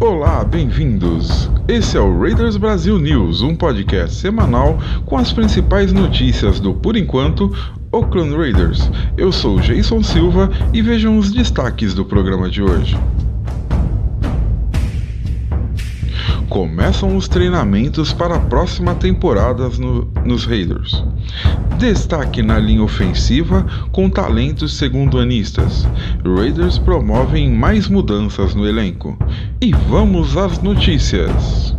Olá, bem-vindos! Esse é o Raiders Brasil News, um podcast semanal com as principais notícias do, por enquanto, Oakland Raiders. Eu sou Jason Silva e vejam os destaques do programa de hoje. Começam os treinamentos para a próxima temporada no, nos Raiders. Destaque na linha ofensiva com talentos segundo-anistas. Raiders promovem mais mudanças no elenco. E vamos às notícias.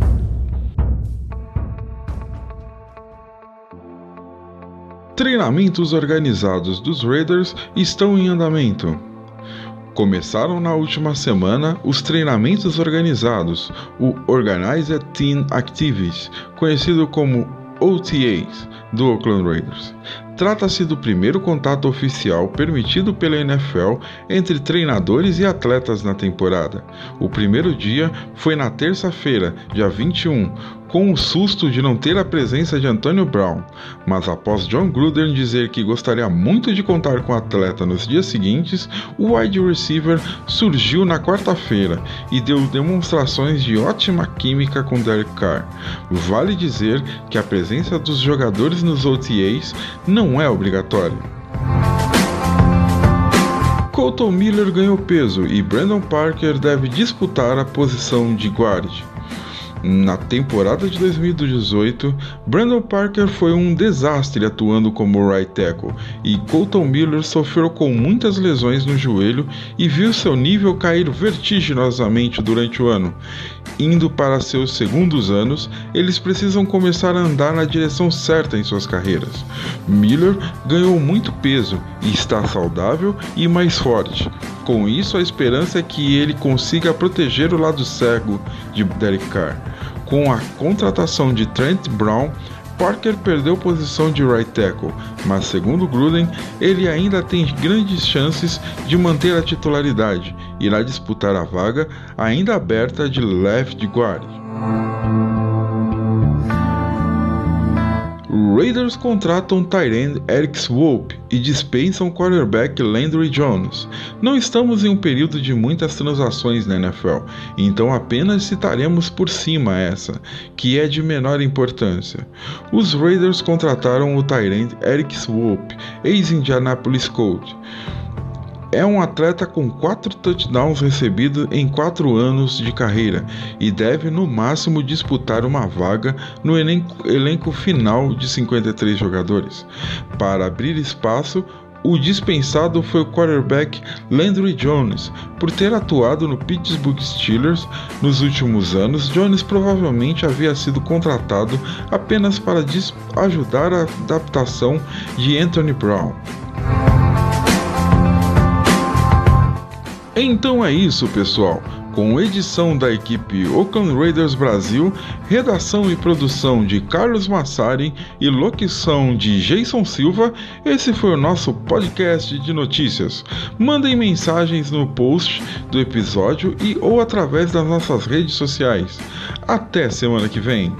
Treinamentos organizados dos Raiders estão em andamento. Começaram na última semana os treinamentos organizados, o Organized Team Activities, conhecido como OTAs, do Oakland Raiders. Trata-se do primeiro contato oficial permitido pela NFL entre treinadores e atletas na temporada. O primeiro dia foi na terça-feira, dia 21, com o susto de não ter a presença de Antonio Brown, mas após John Gruden dizer que gostaria muito de contar com o atleta nos dias seguintes, o wide receiver surgiu na quarta-feira e deu demonstrações de ótima química com Derek Carr. Vale dizer que a presença dos jogadores nos OTAs não é obrigatória. Colton Miller ganhou peso e Brandon Parker deve disputar a posição de guard. Na temporada de 2018, Brandon Parker foi um desastre atuando como right tackle e Colton Miller sofreu com muitas lesões no joelho e viu seu nível cair vertiginosamente durante o ano. Indo para seus segundos anos, eles precisam começar a andar na direção certa em suas carreiras. Miller ganhou muito peso e está saudável e mais forte. Com isso, a esperança é que ele consiga proteger o lado cego de Derek Carr. Com a contratação de Trent Brown, Parker perdeu posição de right tackle, mas segundo Gruden, ele ainda tem grandes chances de manter a titularidade e irá disputar a vaga ainda aberta de left guard. Raiders contratam Tyrande Eric Swope e dispensam quarterback Landry Jones. Não estamos em um período de muitas transações na NFL, então apenas citaremos por cima essa, que é de menor importância. Os Raiders contrataram o Tyrande Eric Swope, ex-Indianapolis Colts. É um atleta com quatro touchdowns recebidos em quatro anos de carreira e deve no máximo disputar uma vaga no elenco, elenco final de 53 jogadores. Para abrir espaço, o dispensado foi o quarterback Landry Jones. Por ter atuado no Pittsburgh Steelers nos últimos anos, Jones provavelmente havia sido contratado apenas para ajudar a adaptação de Anthony Brown. Então é isso, pessoal. Com edição da equipe Oakland Raiders Brasil, redação e produção de Carlos Massari e locução de Jason Silva, esse foi o nosso podcast de notícias. Mandem mensagens no post do episódio e ou através das nossas redes sociais. Até semana que vem.